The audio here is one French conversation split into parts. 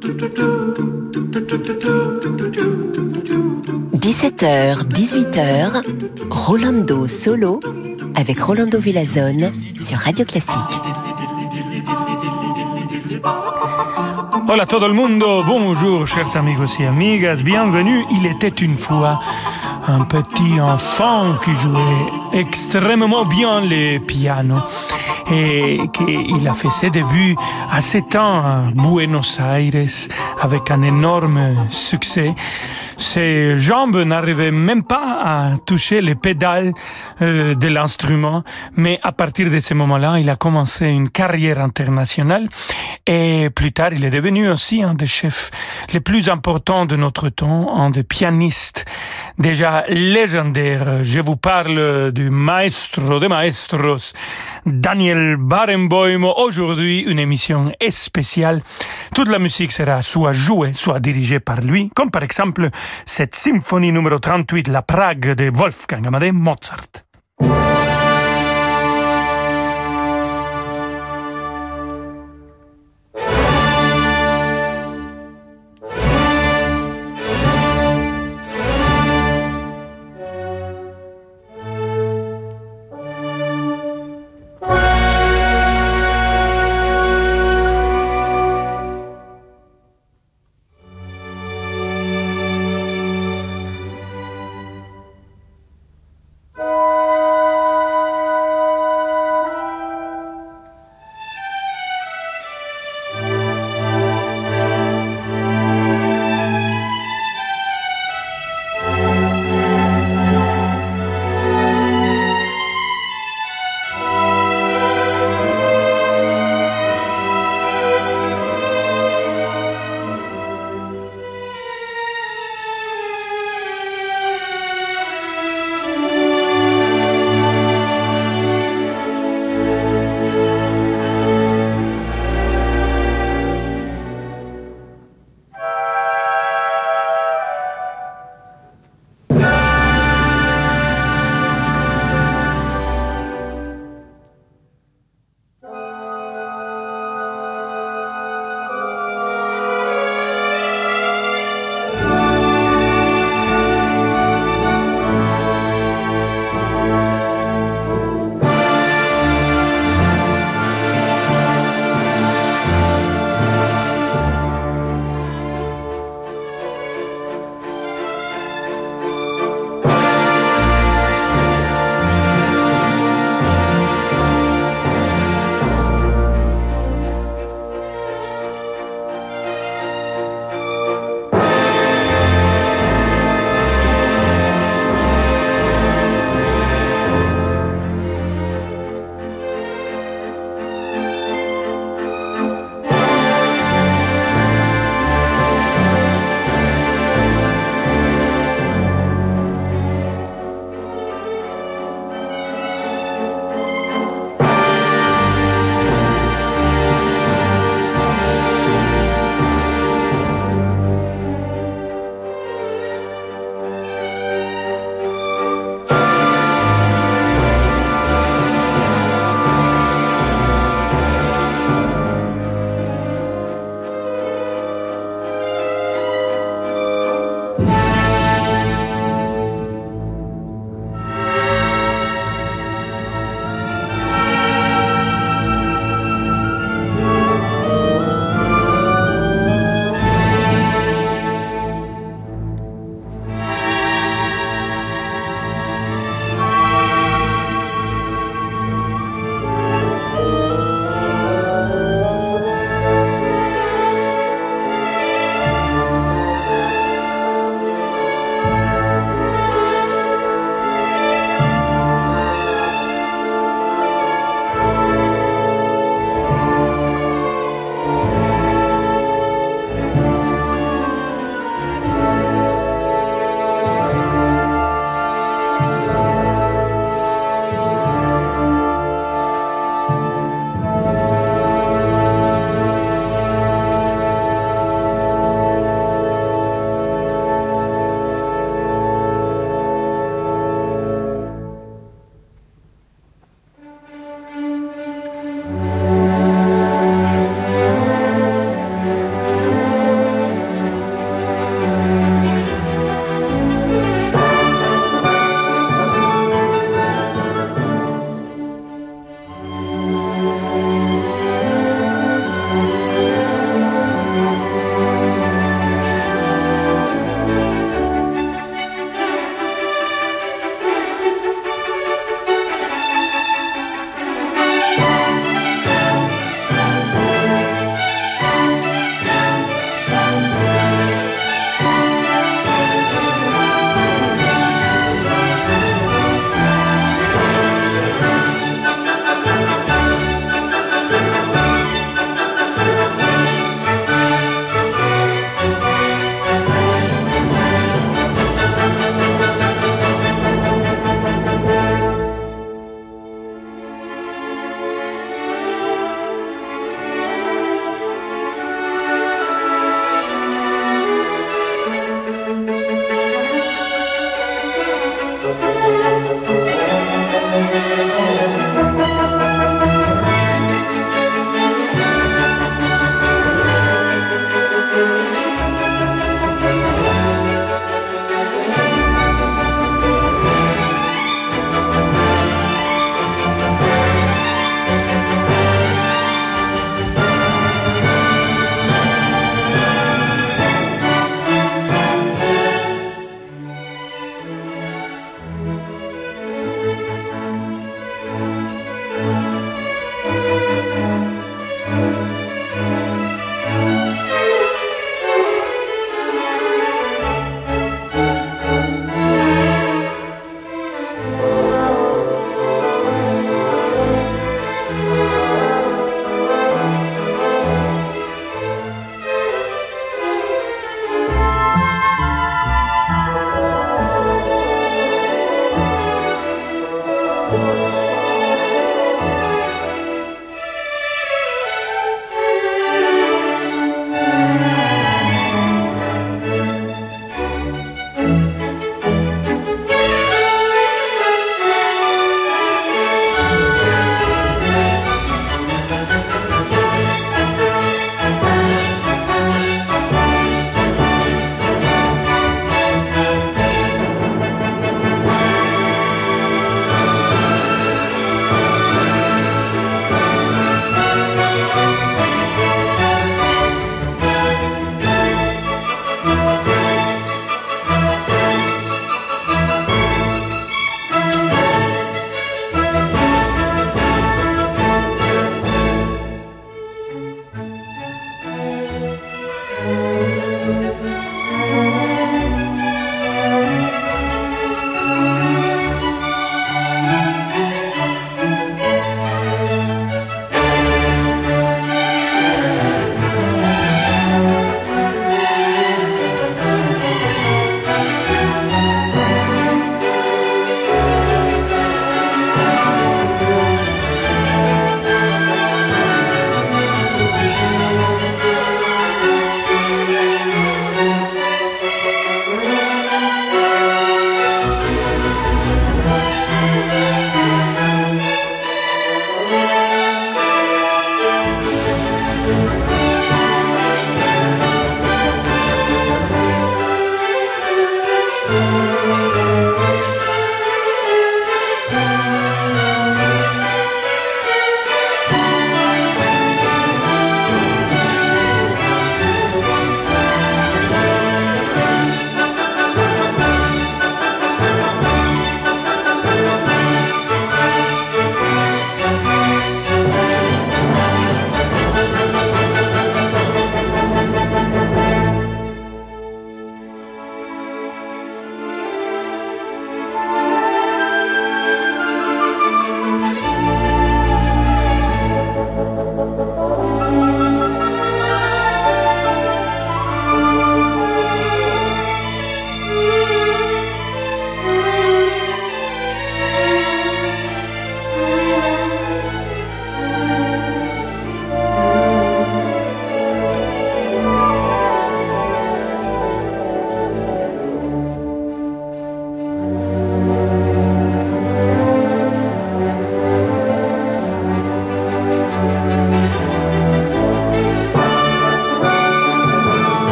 17h, 18h, Rolando Solo avec Rolando Villazone sur Radio Classique. Hola todo el mundo, bonjour chers amigos y amigas, bienvenue. Il était une fois un petit enfant qui jouait extrêmement bien le piano et qu'il a fait ses débuts à 7 ans à Buenos Aires avec un énorme succès. Ses jambes n'arrivaient même pas à toucher les pédales euh, de l'instrument, mais à partir de ce moment-là, il a commencé une carrière internationale et plus tard, il est devenu aussi un des chefs les plus importants de notre temps, un des pianistes déjà légendaires. Je vous parle du maestro de maestros, Daniel Barenboim. Aujourd'hui, une émission spéciale. Toute la musique sera soit jouée, soit dirigée par lui, comme par exemple cette symphonie numéro 38, La Prague de Wolfgang Amadeus Mozart.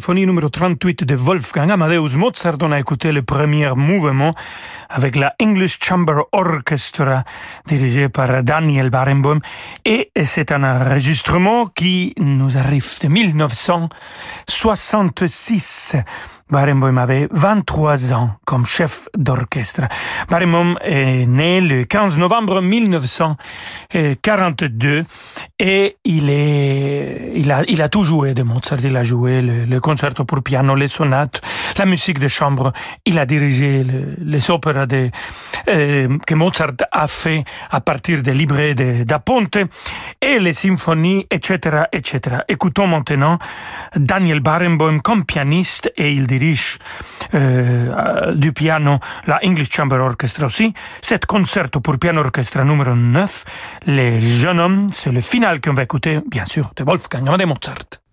Symphonie numéro 38 de Wolfgang Amadeus Mozart. On a écouté le premier mouvement avec la English Chamber Orchestra dirigée par Daniel Barenboim. Et c'est un enregistrement qui nous arrive de 1966. Barenboim avait 23 ans comme chef d'orchestre. Barenboim est né le 15 novembre 1942 et il, a, il a tout joué de Mozart. Il a joué le, concerto pour piano, les sonates, la musique de chambre. Il a dirigé le, les opéras euh, que Mozart a fait à partir des librets de et les symphonies, etc., etc. Écoutons maintenant Daniel Barenboim comme pianiste et il dirige euh, du piano, la English Chamber Orchestra aussi. Cet concerto pour piano orchestra numéro 9, Les jeunes hommes, c'est le final qu'on va écouter, bien sûr, de Wolfgang Amadeus Mozart.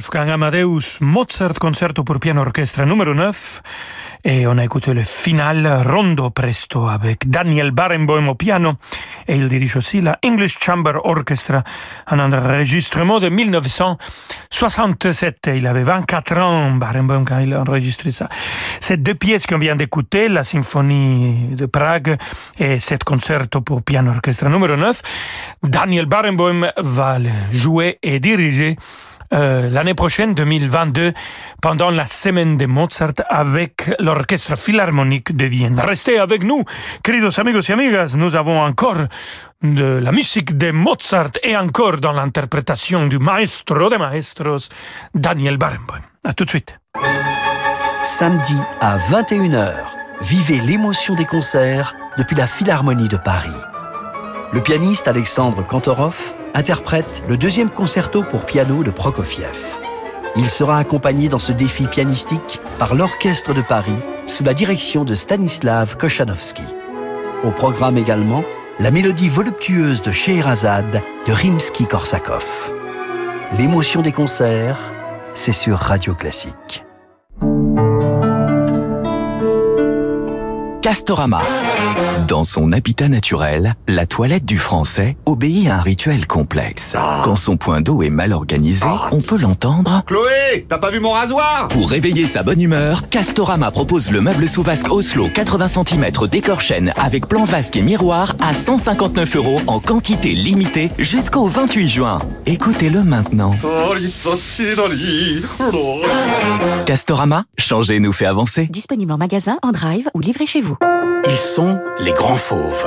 Wolfgang Amadeus Mozart Concerto pour piano orchestre numéro 9 et on a écouté le final Rondo Presto avec Daniel Barenboim au piano et il dirige aussi la English Chamber Orchestra, un enregistrement de 1967. Il avait 24 ans, Barenboim, quand il a enregistré ça. Ces deux pièces qu'on vient d'écouter, la Symphonie de Prague et cet concerto pour piano orchestre numéro 9, Daniel Barenboim va le jouer et diriger euh, l'année prochaine, 2022, pendant la semaine de Mozart avec l'Orchestre Philharmonique de Vienne. Restez avec nous, queridos amigos y amigas. Nous avons encore de la musique de Mozart et encore dans l'interprétation du maestro de maestros, Daniel Barenboim. À tout de suite. Samedi à 21h, vivez l'émotion des concerts depuis la Philharmonie de Paris. Le pianiste Alexandre Kantorov interprète le deuxième concerto pour piano de Prokofiev. Il sera accompagné dans ce défi pianistique par l'Orchestre de Paris sous la direction de Stanislav Koshanovsky. Au programme également, la mélodie voluptueuse de Scheherazade de Rimsky-Korsakov. L'émotion des concerts, c'est sur Radio Classique. Castorama. Dans son habitat naturel, la toilette du français obéit à un rituel complexe. Quand son point d'eau est mal organisé, on peut l'entendre. Chloé, t'as pas vu mon rasoir? Pour réveiller sa bonne humeur, Castorama propose le meuble sous vasque Oslo 80 cm décor-chêne avec plan vasque et miroir à 159 euros en quantité limitée jusqu'au 28 juin. Écoutez-le maintenant. Castorama, changer nous fait avancer. Disponible en magasin, en drive ou livré chez vous. Ils sont les grands fauves.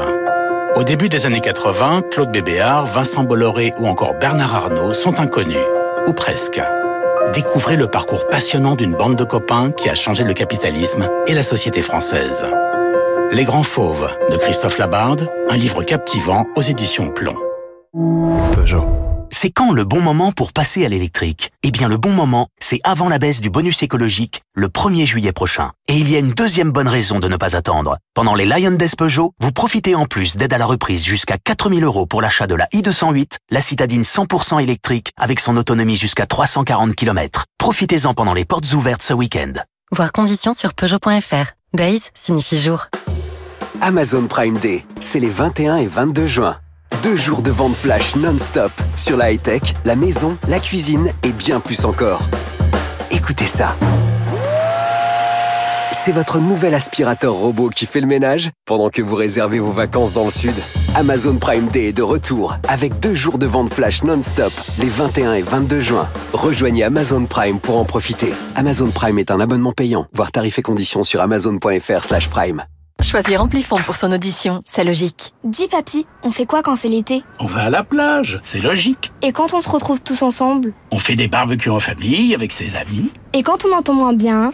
Au début des années 80, Claude Bébéard, Vincent Bolloré ou encore Bernard Arnault sont inconnus, ou presque. Découvrez le parcours passionnant d'une bande de copains qui a changé le capitalisme et la société française. Les grands fauves de Christophe Labarde, un livre captivant aux éditions Plomb. Peugeot. C'est quand le bon moment pour passer à l'électrique? Eh bien le bon moment, c'est avant la baisse du bonus écologique, le 1er juillet prochain. Et il y a une deuxième bonne raison de ne pas attendre. Pendant les Lion Days Peugeot, vous profitez en plus d'aide à la reprise jusqu'à 4000 euros pour l'achat de la i208, la citadine 100% électrique avec son autonomie jusqu'à 340 km. Profitez-en pendant les portes ouvertes ce week-end. Voir conditions sur Peugeot.fr. Days signifie jour. Amazon Prime Day, c'est les 21 et 22 juin. Deux jours de vente flash non-stop sur la high-tech, la maison, la cuisine et bien plus encore. Écoutez ça. C'est votre nouvel aspirateur robot qui fait le ménage pendant que vous réservez vos vacances dans le sud. Amazon Prime Day est de retour avec deux jours de vente flash non-stop les 21 et 22 juin. Rejoignez Amazon Prime pour en profiter. Amazon Prime est un abonnement payant. Voir tarifs et conditions sur amazon.fr/prime. Choisir Amplifon pour son audition, c'est logique. Dis papy, on fait quoi quand c'est l'été? On va à la plage, c'est logique. Et quand on se retrouve tous ensemble? On fait des barbecues en famille avec ses amis. Et quand on entend moins bien?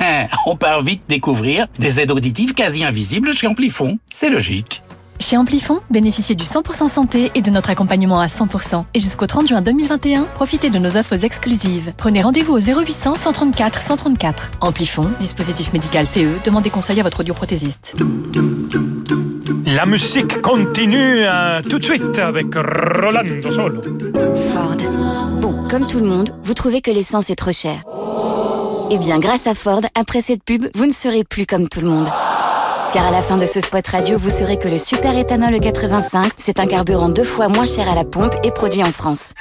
On part vite découvrir des aides auditives quasi invisibles chez Amplifon. C'est logique. Chez Amplifon, bénéficiez du 100% santé et de notre accompagnement à 100%. Et jusqu'au 30 juin 2021, profitez de nos offres exclusives. Prenez rendez-vous au 0800 134 134. Amplifon, dispositif médical CE, demandez conseil à votre audioprothésiste. La musique continue hein, tout de suite avec Rolando Solo. Ford. Bon, comme tout le monde, vous trouvez que l'essence est trop chère. Eh bien, grâce à Ford, après cette pub, vous ne serez plus comme tout le monde. Car à la fin de ce spot radio, vous saurez que le super éthanol 85, c'est un carburant deux fois moins cher à la pompe et produit en France.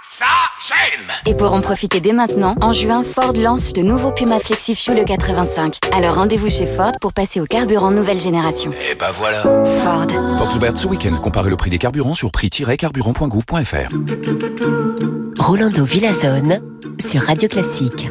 Ça, j'aime Et pour en profiter dès maintenant, en juin, Ford lance le nouveau Puma Flexi Fuel 85. Alors rendez-vous chez Ford pour passer au carburant nouvelle génération. Et bah voilà Ford. Porte ouverte ce week-end. Comparez le prix des carburants sur prix-carburant.gouv.fr. Rolando Villazone sur Radio Classique.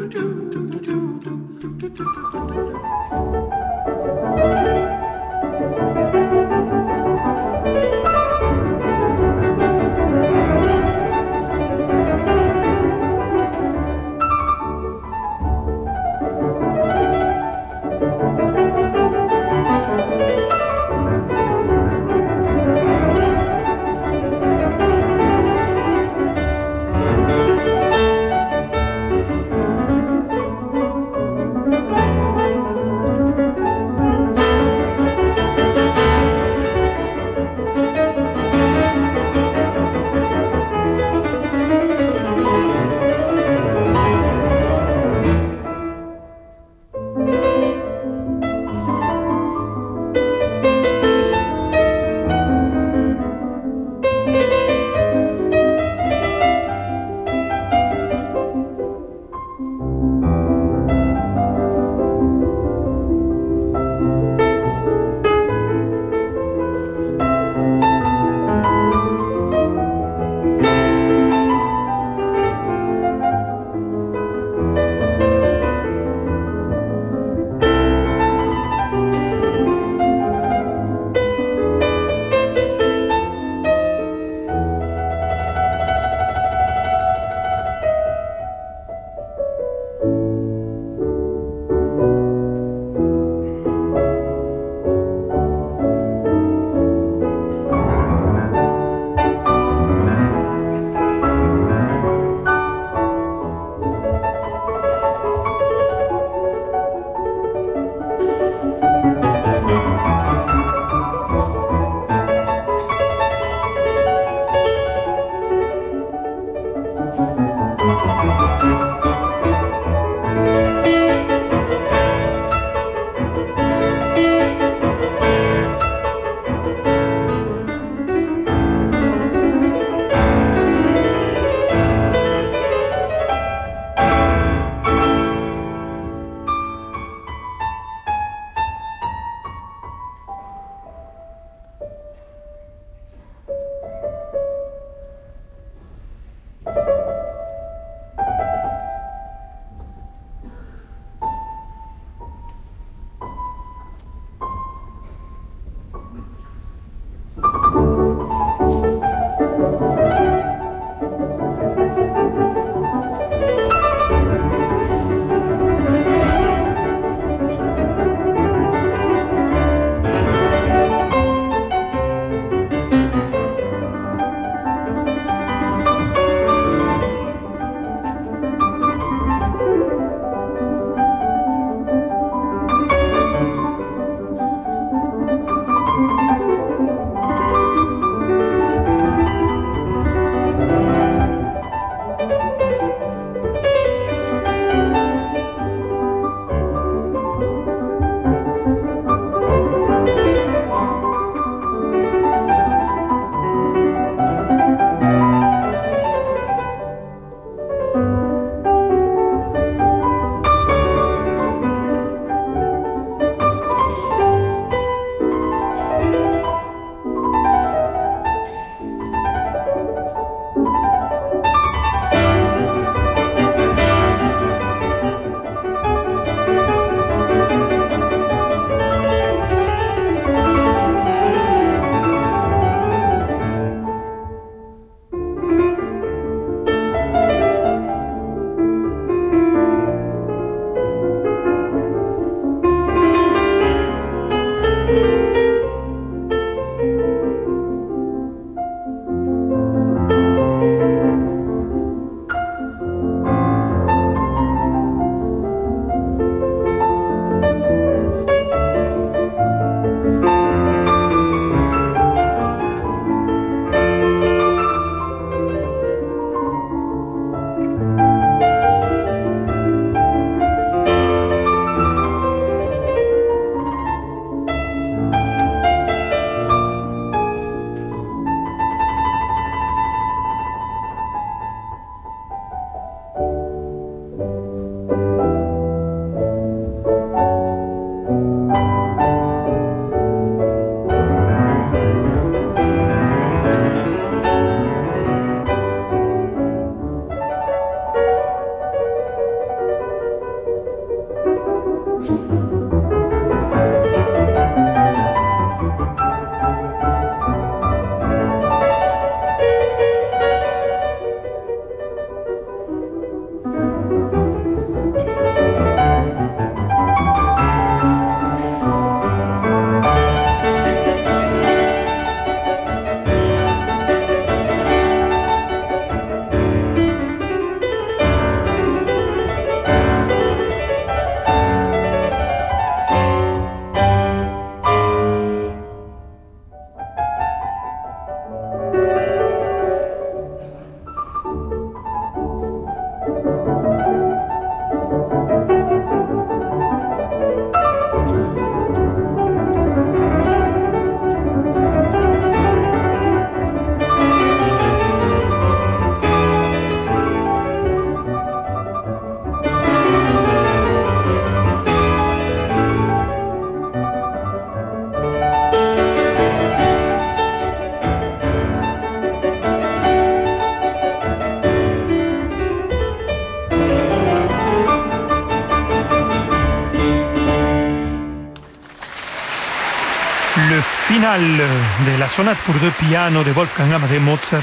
De la sonate pour deux pianos de Wolfgang Amadeus Mozart,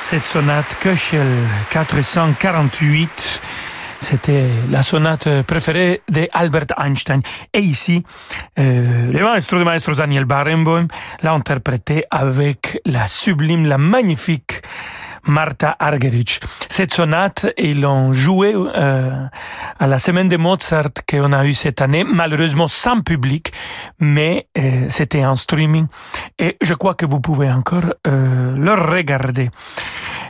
cette sonate Köchel 448, c'était la sonate préférée d'Albert Einstein. Et ici, euh, le maestro de maestros Daniel Barenboim l'a interprété avec la sublime, la magnifique Martha Argerich. Cette sonate, ils l'ont jouée euh, à la semaine de Mozart qu'on a eu cette année, malheureusement sans public, mais euh, c'était en streaming et je crois que vous pouvez encore euh, le regarder.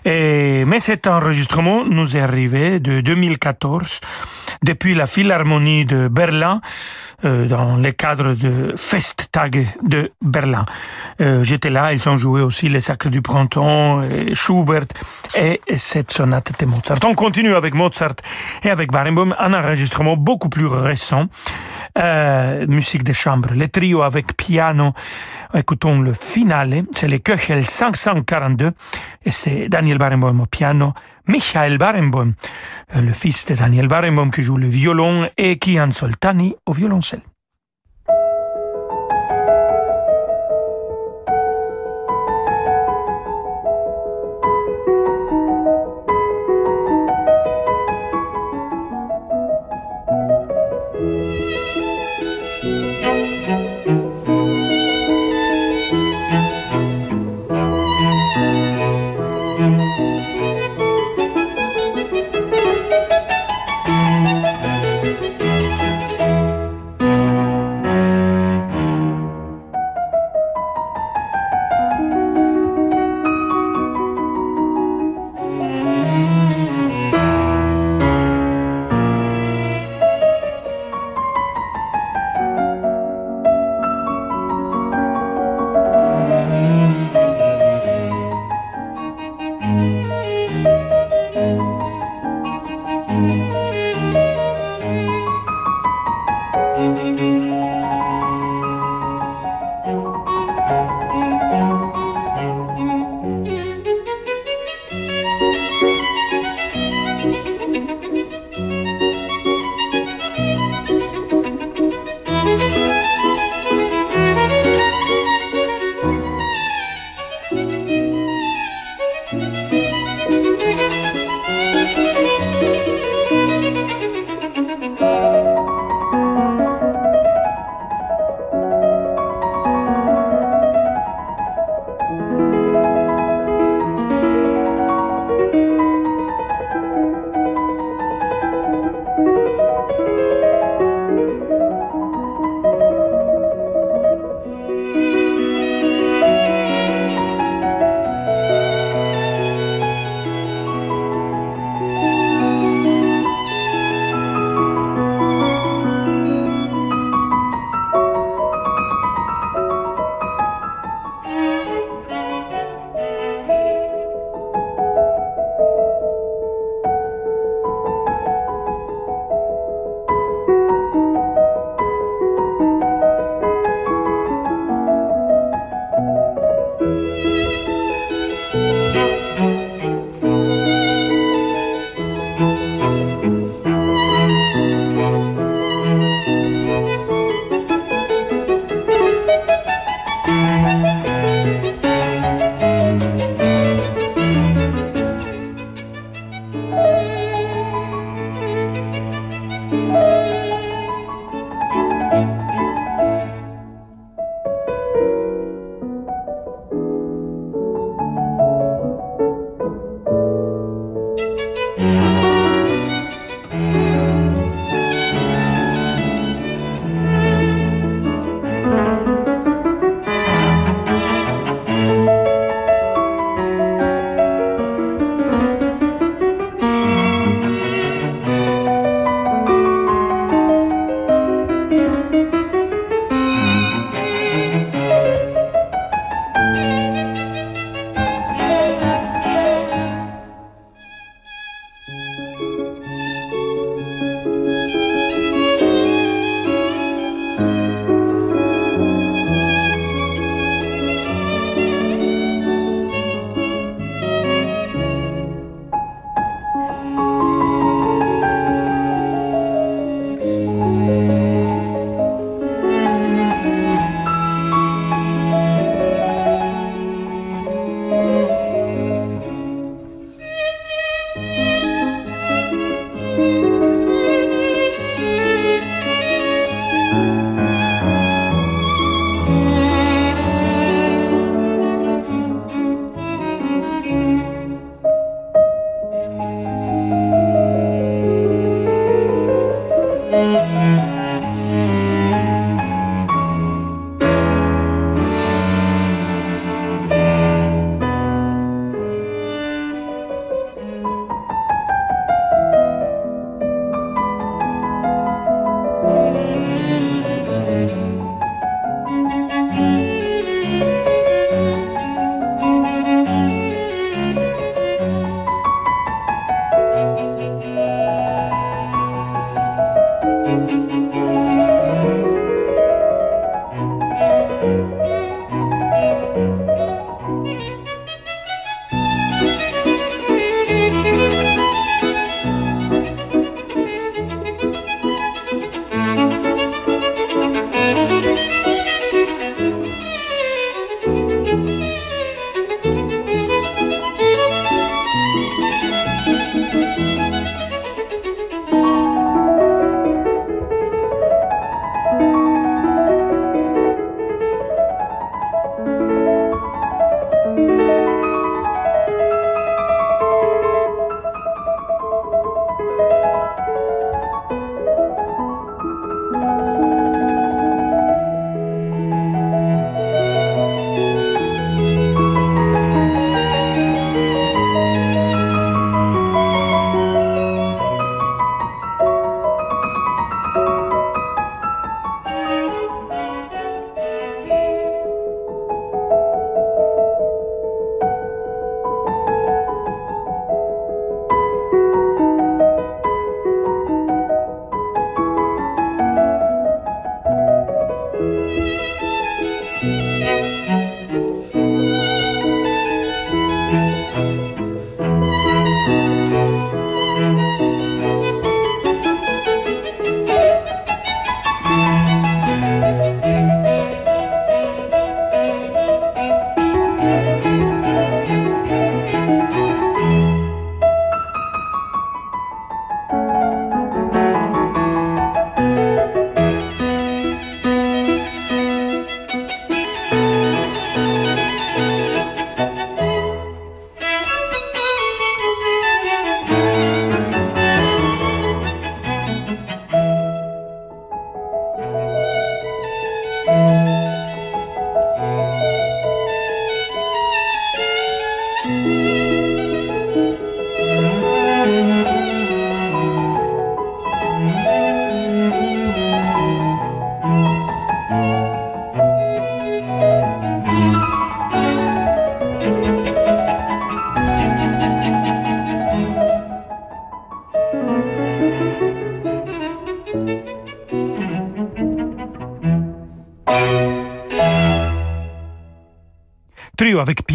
Et, mais cet enregistrement nous est arrivé de 2014 depuis la Philharmonie de Berlin euh, dans le cadre de Festtag de Berlin. Euh, J'étais là, ils ont joué aussi les Sacres du Printemps, et Schubert et cette sonate de Mozart. On continue avec Mozart et avec Barenboim, un enregistrement beaucoup plus récent, euh, musique de chambre, le trio avec piano. Écoutons le finale, c'est le Köchel 542 et c'est Daniel Barenboim au piano, Michael Barenboim, euh, le fils de Daniel Barenboim qui joue le violon et Kian Soltani au violoncelle.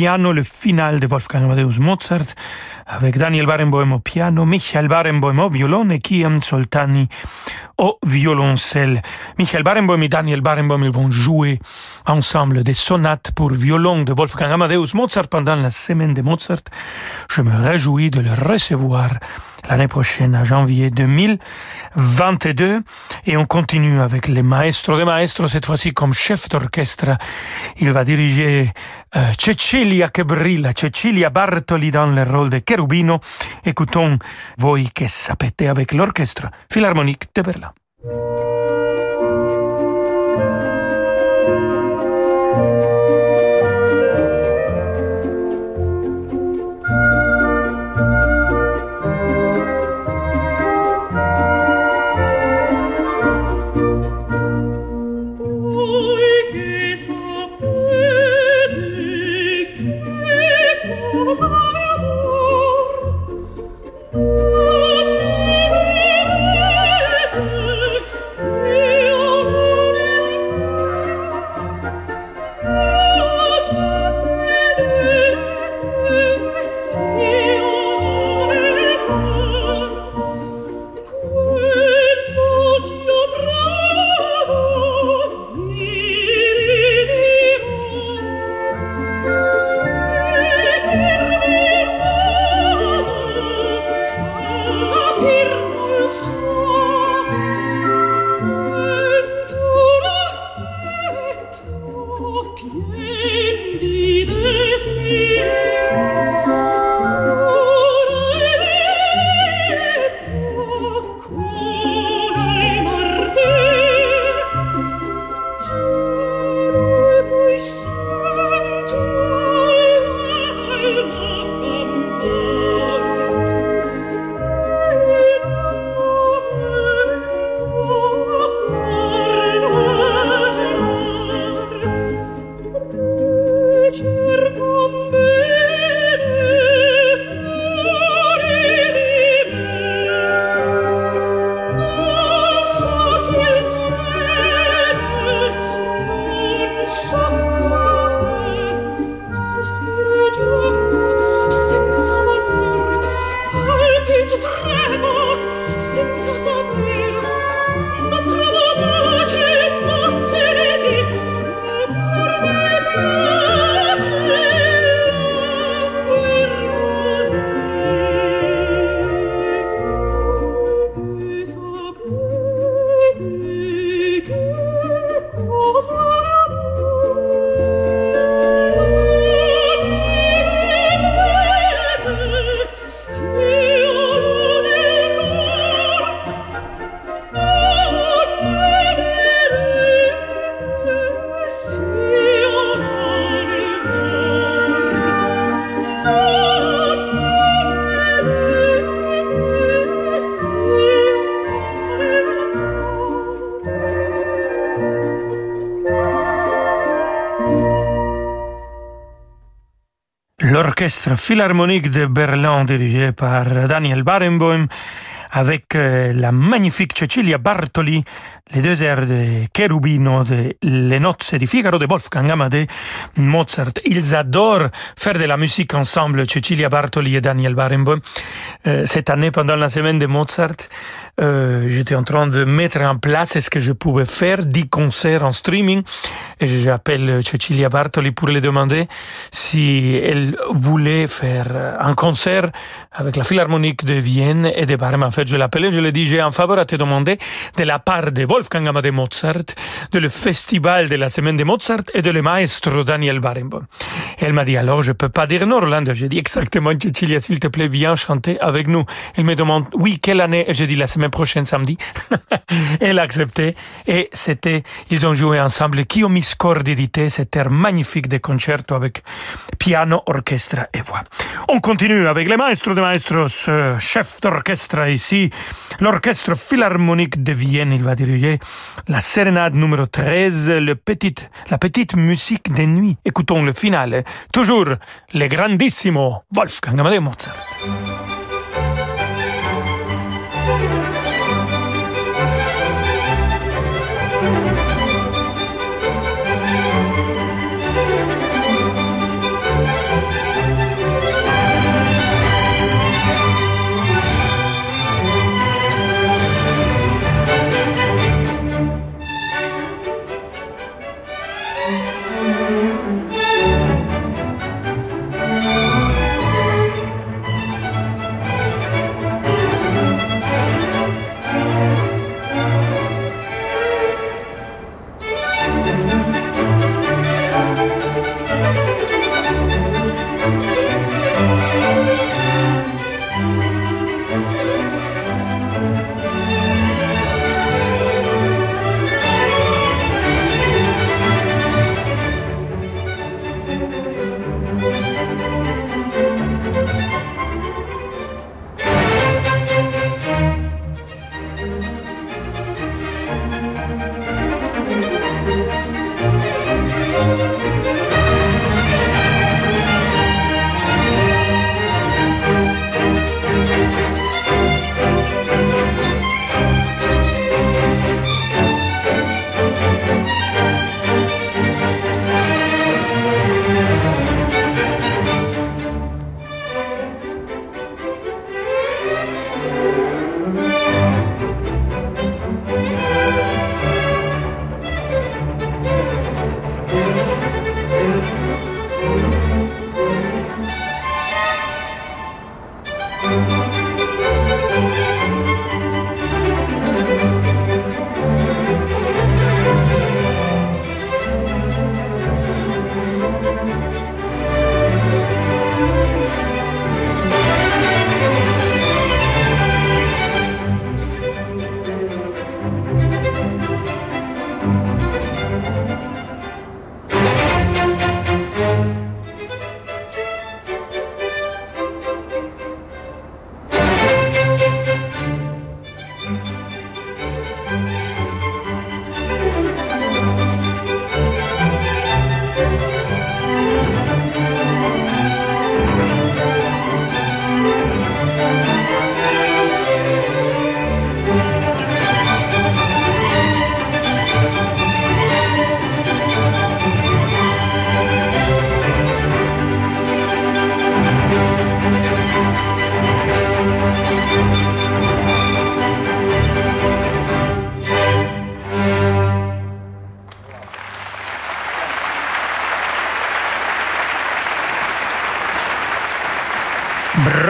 Piano, le final de Wolfgang Amadeus Mozart, avec Daniel Barenboim piano, Michael Barenboim au violon et Kiam Soltani au violoncelle. Michael Barenboim et Daniel Barenboim ils vont jouer ensemble des sonates pour violon de Wolfgang Amadeus Mozart pendant la semaine de Mozart. Je me réjouis de le recevoir l'année prochaine, à janvier 2022. Et on continue avec les maestros de maestros, cette fois-ci comme chef d'orchestre. Il va diriger euh, Cecilia che brilla, Cecilia Bartoli dans le rôle de Cherubino. Écoutons Voi che sapete avec l'orchestre philharmonique de Berlin. Philharmonique de Berlin dirigé par Daniel Barenboim avec euh, la magnifique Cecilia Bartoli, les deux airs de Cherubino, de Les Nozze di Figaro de Wolfgang Amadeus Mozart. Ils adorent faire de la musique ensemble, Cecilia Bartoli et Daniel Barenboim. Euh, cette année, pendant la semaine de Mozart, euh, j'étais en train de mettre en place ce que je pouvais faire, 10 concerts en streaming? Et j'appelle Cecilia Bartoli pour lui demander si elle voulait faire un concert avec la Philharmonique de Vienne et de Barme. En fait, je l'appelais, je lui ai dit, j'ai un faveur à te demander de la part de Wolfgang Amadeus Mozart, de le festival de la semaine de Mozart et de le maestro Daniel Barenboim. Elle m'a dit, alors je peux pas dire non, Rolando. J'ai dit exactement, Cecilia, s'il te plaît, viens chanter avec nous. Elle me demande, oui, quelle année? J'ai dit la semaine prochaine, samedi. Elle a accepté. Et c'était, ils ont joué ensemble Qui miscordidité, cet air magnifique de concerto avec piano, orchestre et voix. On continue avec les maestros de maestros, euh, chef d'orchestre ici, l'orchestre philharmonique de Vienne. Il va diriger la sérénade numéro 13, le la petite musique des nuits. Écoutons le final. Toujours le grandissimo Wolfgang Amadeus Mozart.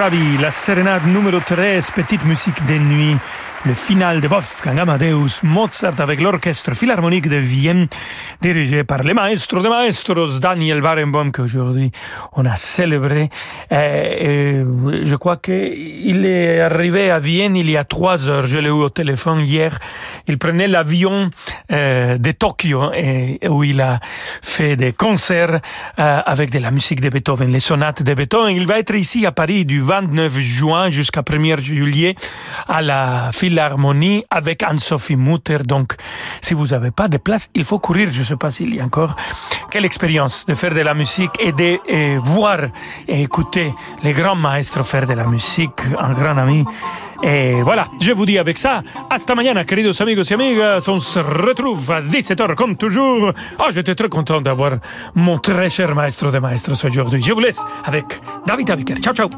La sérénade numéro 13, petite musique de nuit. Le final de Wolfgang Amadeus Mozart avec l'orchestre philharmonique de Vienne, dirigé par le maestro de maestros Daniel Barenboim, qu'aujourd'hui on a célébré. Et, et je crois qu'il est arrivé à Vienne il y a trois heures. Je l'ai eu au téléphone hier. Il prenait l'avion euh, de Tokyo où il a fait des concerts euh, avec de la musique de Beethoven, les sonates de Beethoven. Il va être ici à Paris du 29 juin jusqu'à 1er juillet à la Philharmonie Anne-Sophie Mutter. Donc, si vous n'avez pas de place, il faut courir. Je ne sais pas s'il y a encore. Quelle expérience de faire de la musique et de voir et écouter les grands maestros faire de la musique, un grand ami. Et voilà, je vous dis avec ça, hasta mañana, queridos amigos y amigas. On se retrouve à 17h comme toujours. Oh, j'étais très content d'avoir mon très cher maestro de maestros aujourd'hui. Je vous laisse avec David Abiker. Ciao, ciao.